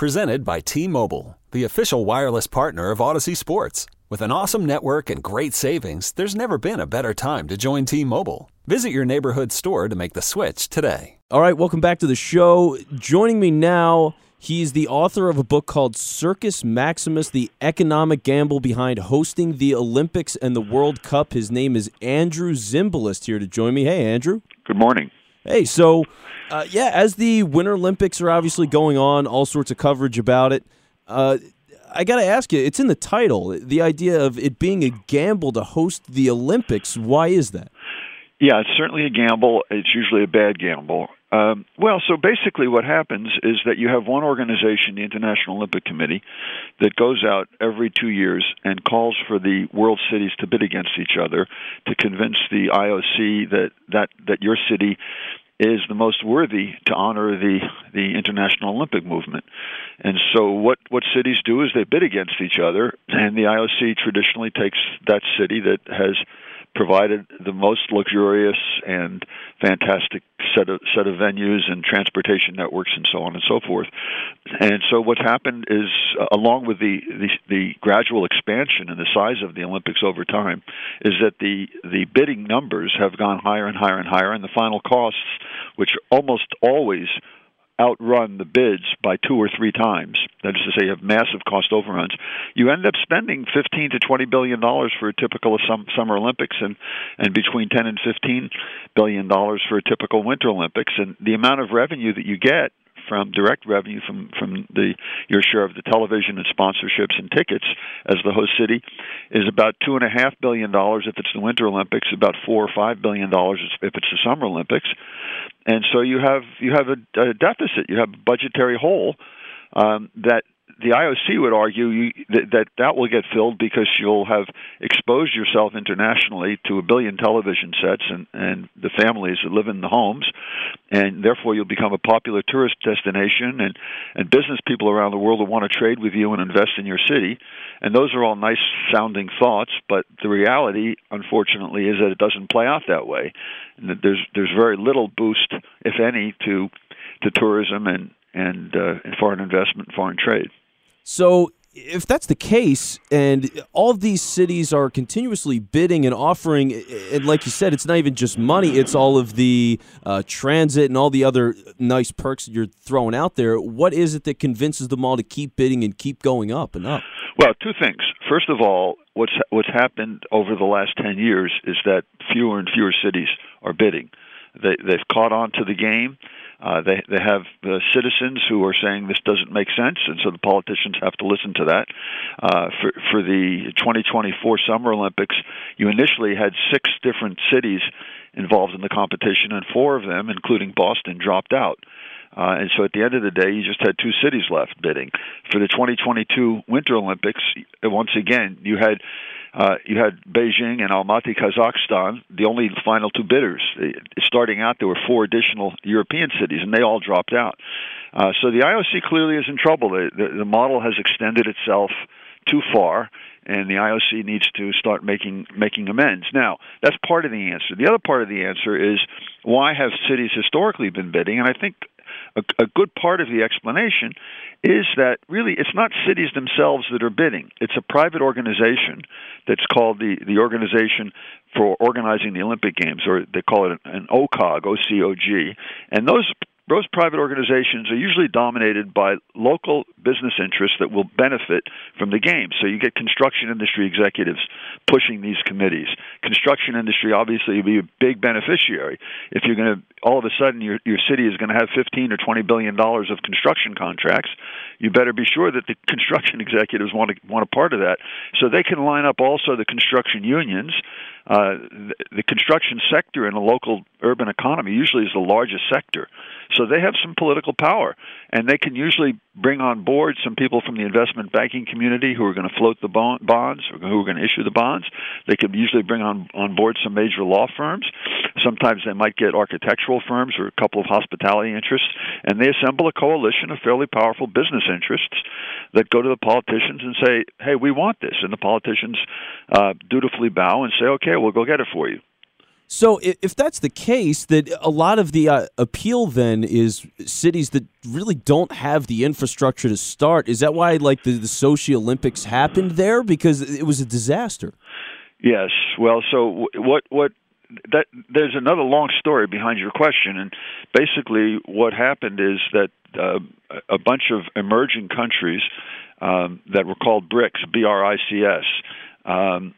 Presented by T Mobile, the official wireless partner of Audacy Sports. With an awesome network and great savings, there's never been a better time to join T Mobile. Visit your neighborhood store to make the switch today. All right, welcome back to the show. Joining me now, he's the author of a book called Circus Maximus The Economic Gamble Behind Hosting the Olympics and the World Cup. His name is Andrew Zimbalist here to join me. Hey, Andrew. Good morning. Hey, so uh, yeah, as the Winter Olympics are obviously going on, all sorts of coverage about it. Uh, I got to ask you, it's in the title, the idea of it being a gamble to host the Olympics. Why is that? Yeah, it's certainly a gamble. It's usually a bad gamble. Um, well, so basically, what happens is that you have one organization, the International Olympic Committee, that goes out every two years and calls for the world cities to bid against each other to convince the IOC that that that your city is the most worthy to honor the the international Olympic movement. And so what what cities do is they bid against each other and the IOC traditionally takes that city that has provided the most luxurious and fantastic set of set of venues and transportation networks and so on and so forth. And so what's happened is, uh, along with the, the the gradual expansion and the size of the Olympics over time, is that the the bidding numbers have gone higher and higher and higher, and the final costs, which almost always outrun the bids by two or three times. That is to say, you have massive cost overruns. You end up spending 15 to 20 billion dollars for a typical summer Olympics, and and between 10 and 15 billion dollars for a typical Winter Olympics. And the amount of revenue that you get from direct revenue from from the your share of the television and sponsorships and tickets as the host city is about two and a half billion dollars if it's the Winter Olympics, about four or five billion dollars if it's the Summer Olympics, and so you have you have a, a deficit, you have a budgetary hole um, that the IOC would argue you, that, that that will get filled because you'll have exposed yourself internationally to a billion television sets and, and the families that live in the homes, and therefore you'll become a popular tourist destination, and, and business people around the world will want to trade with you and invest in your city. And those are all nice sounding thoughts, but the reality, unfortunately, is that it doesn't play out that way. And that there's there's very little boost, if any, to to tourism and and, uh, and foreign investment, and foreign trade. So if that's the case, and all these cities are continuously bidding and offering, and like you said, it's not even just money; it's all of the uh, transit and all the other nice perks you're throwing out there. What is it that convinces them all to keep bidding and keep going up and up? Well, two things. First of all, what's what's happened over the last ten years is that fewer and fewer cities are bidding. They they've caught on to the game uh, they they have uh, citizens who are saying this doesn't make sense, and so the politicians have to listen to that. Uh, for for the 2024 Summer Olympics, you initially had six different cities involved in the competition, and four of them, including Boston, dropped out. Uh, and so at the end of the day, you just had two cities left bidding. For the 2022 Winter Olympics, once again, you had uh, you had Beijing and Almaty, Kazakhstan, the only final two bidders. Starting out, there were four additional European cities, and they all dropped out. Uh, so the IOC clearly is in trouble. The, the, the model has extended itself too far, and the IOC needs to start making making amends. Now, that's part of the answer. The other part of the answer is why have cities historically been bidding? And I think a, a good part of the explanation is that really it's not cities themselves that are bidding. It's a private organization that's called the, the Organization for Organizing the Olympic Games, or they call it an OCOG, O-C-O-G. And those those private organizations are usually dominated by local business interests that will benefit from the game. So you get construction industry executives pushing these committees. Construction industry obviously will be a big beneficiary. If you're going to all of a sudden your your city is going to have 15 or 20 billion dollars of construction contracts, you better be sure that the construction executives want to want a part of that. So they can line up also the construction unions uh, the, the construction sector in a local urban economy usually is the largest sector. So they have some political power, and they can usually bring on board some people from the investment banking community who are going to float the bonds, who are going to issue the bonds. They can usually bring on on board some major law firms. Sometimes they might get architectural firms or a couple of hospitality interests, and they assemble a coalition of fairly powerful business interests that go to the politicians and say, "Hey, we want this," and the politicians uh, dutifully bow and say, "Okay, we'll go get it for you." So if that's the case, that a lot of the uh, appeal then is cities that really don't have the infrastructure to start. Is that why like the, the Sochi Olympics happened there because it was a disaster? Yes. Well, so what what that there's another long story behind your question, and basically what happened is that uh, a bunch of emerging countries um, that were called BRICS, B-R-I-C-S. Um,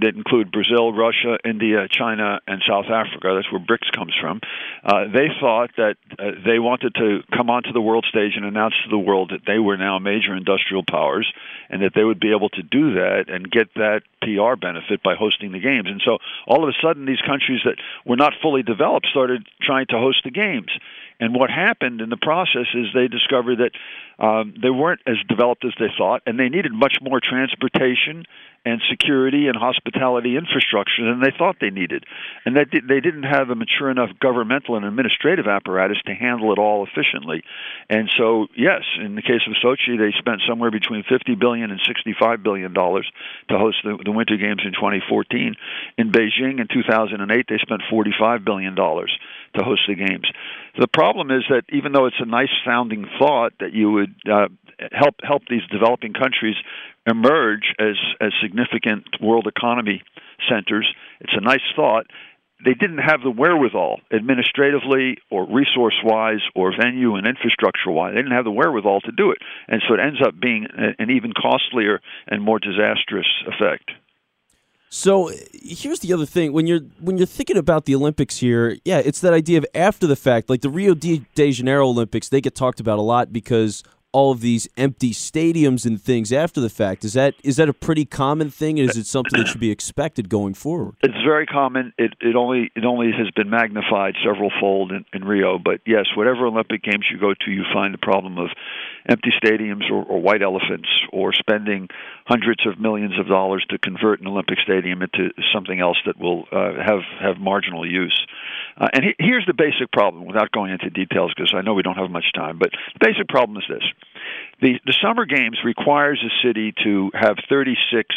that include Brazil, Russia, India, China, and South Africa. That's where BRICS comes from. Uh, they thought that uh, they wanted to come onto the world stage and announce to the world that they were now major industrial powers and that they would be able to do that and get that PR benefit by hosting the games. And so all of a sudden, these countries that were not fully developed started trying to host the games. And what happened in the process is they discovered that um, they weren't as developed as they thought, and they needed much more transportation and security and hospitality infrastructure than they thought they needed. And that they didn't have a mature enough governmental and administrative apparatus to handle it all efficiently. And so, yes, in the case of Sochi, they spent somewhere between 50 billion and 65 billion dollars to host the, the Winter Games in 2014. In Beijing in 2008, they spent 45 billion dollars to host the games. The problem is that even though it's a nice sounding thought that you would uh, help help these developing countries emerge as as significant world economy centers. It's a nice thought. They didn't have the wherewithal, administratively or resource wise or venue and infrastructure wise. They didn't have the wherewithal to do it, and so it ends up being an even costlier and more disastrous effect. So here's the other thing: when you're when you're thinking about the Olympics here, yeah, it's that idea of after the fact. Like the Rio de Janeiro Olympics, they get talked about a lot because all of these empty stadiums and things after the fact. Is that is that a pretty common thing? Is it something that should be expected going forward? It's very common. It it only it only has been magnified several fold in, in Rio. But yes, whatever Olympic Games you go to, you find the problem of empty stadiums or, or white elephants or spending hundreds of millions of dollars to convert an Olympic stadium into something else that will uh, have have marginal use. Uh, and he, here's the basic problem, without going into details, because I know we don't have much time. But the basic problem is this: the the Summer Games requires a city to have 36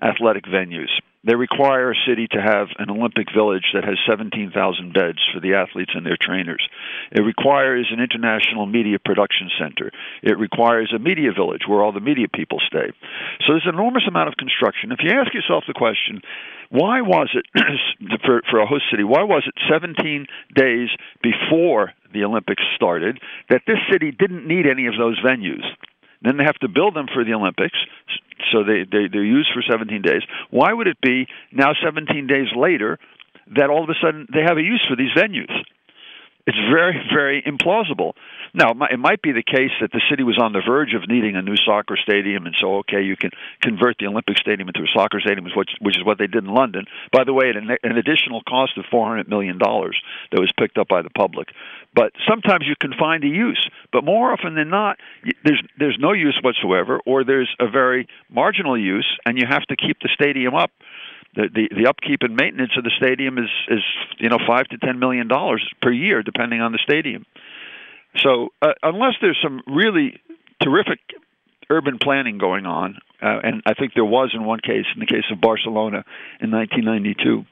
athletic venues. They require a city to have an Olympic village that has 17,000 beds for the athletes and their trainers. It requires an international media production center. It requires a media village where all the media people stay. So there's an enormous amount of construction. If you ask yourself the question, why was it for for a host city? Why was it 17 days before the Olympics started that this city didn't need any of those venues? Then they have to build them for the Olympics, so they, they they're used for 17 days. Why would it be now 17 days later that all of a sudden they have a use for these venues? It's very, very implausible. Now, it might be the case that the city was on the verge of needing a new soccer stadium, and so okay, you can convert the Olympic Stadium into a soccer stadium, which, which is what they did in London. By the way, at an, an additional cost of four hundred million dollars that was picked up by the public. But sometimes you can find a use, but more often than not, there's there's no use whatsoever, or there's a very marginal use, and you have to keep the stadium up the, the the upkeep and maintenance of the stadium is is you know five to ten million dollars per year, depending on the stadium. So uh, unless there's some really terrific urban planning going on, uh, and I think there was in one case, in the case of Barcelona in 1992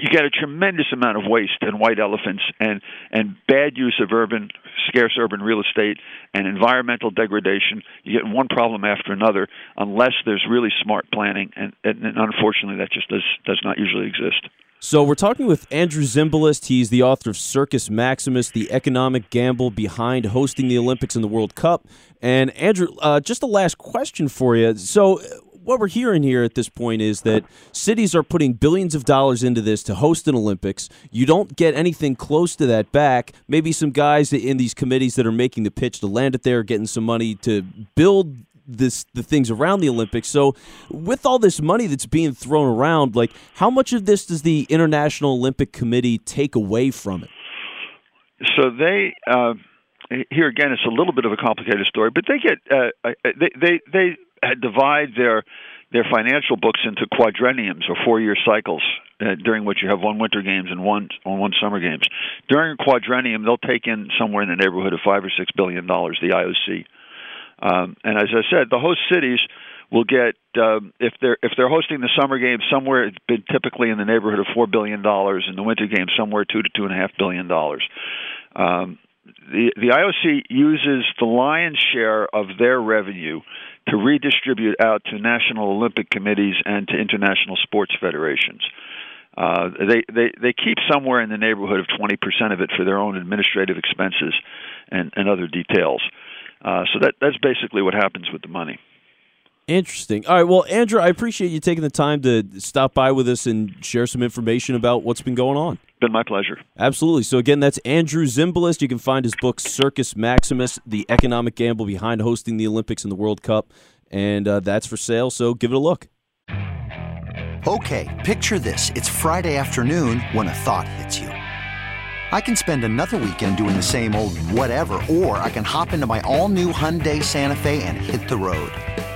you get a tremendous amount of waste and white elephants and and bad use of urban scarce urban real estate and environmental degradation you get one problem after another unless there's really smart planning and, and, unfortunately that just does does not usually exist so we're talking with Andrew Zimbalist. He's the author of Circus Maximus, the economic gamble behind hosting the Olympics and the World Cup. And Andrew, uh, just a last question for you. So what we're hearing here at this point is that cities are putting billions of dollars into this to host an Olympics. You don't get anything close to that back. Maybe some guys in these committees that are making the pitch to land it there getting some money to build this the things around the Olympics. So with all this money that's being thrown around, like how much of this does the International Olympic Committee take away from it? So they uh, here again, it's a little bit of a complicated story, but they get uh, uh they they they divide their their financial books into quadrenniums or four year cycles uh, during which you have one winter games and one on one summer games. During a quadrennium, they'll take in somewhere in the neighborhood of five or six billion dollars. The IOC, um, and as I said, the host cities will get um, if they're if they're hosting the summer games somewhere it's been typically in the neighborhood of four billion dollars, and the winter games somewhere two to two and a half billion dollars. Um, the the IOC uses the lion's share of their revenue to redistribute out to national Olympic committees and to international sports federations. Uh, they, they they keep somewhere in the neighborhood of 20% of it for their own administrative expenses and, and other details. Uh, so that that's basically what happens with the money. Interesting. All right. Well, Andrew, I appreciate you taking the time to stop by with us and share some information about what's been going on. Been my pleasure. Absolutely. So, again, that's Andrew Zimbalist. You can find his book, Circus Maximus The Economic Gamble Behind Hosting the Olympics and the World Cup. And uh, that's for sale. So, give it a look. Okay. Picture this it's Friday afternoon when a thought hits you. I can spend another weekend doing the same old whatever, or I can hop into my all new Hyundai Santa Fe and hit the road.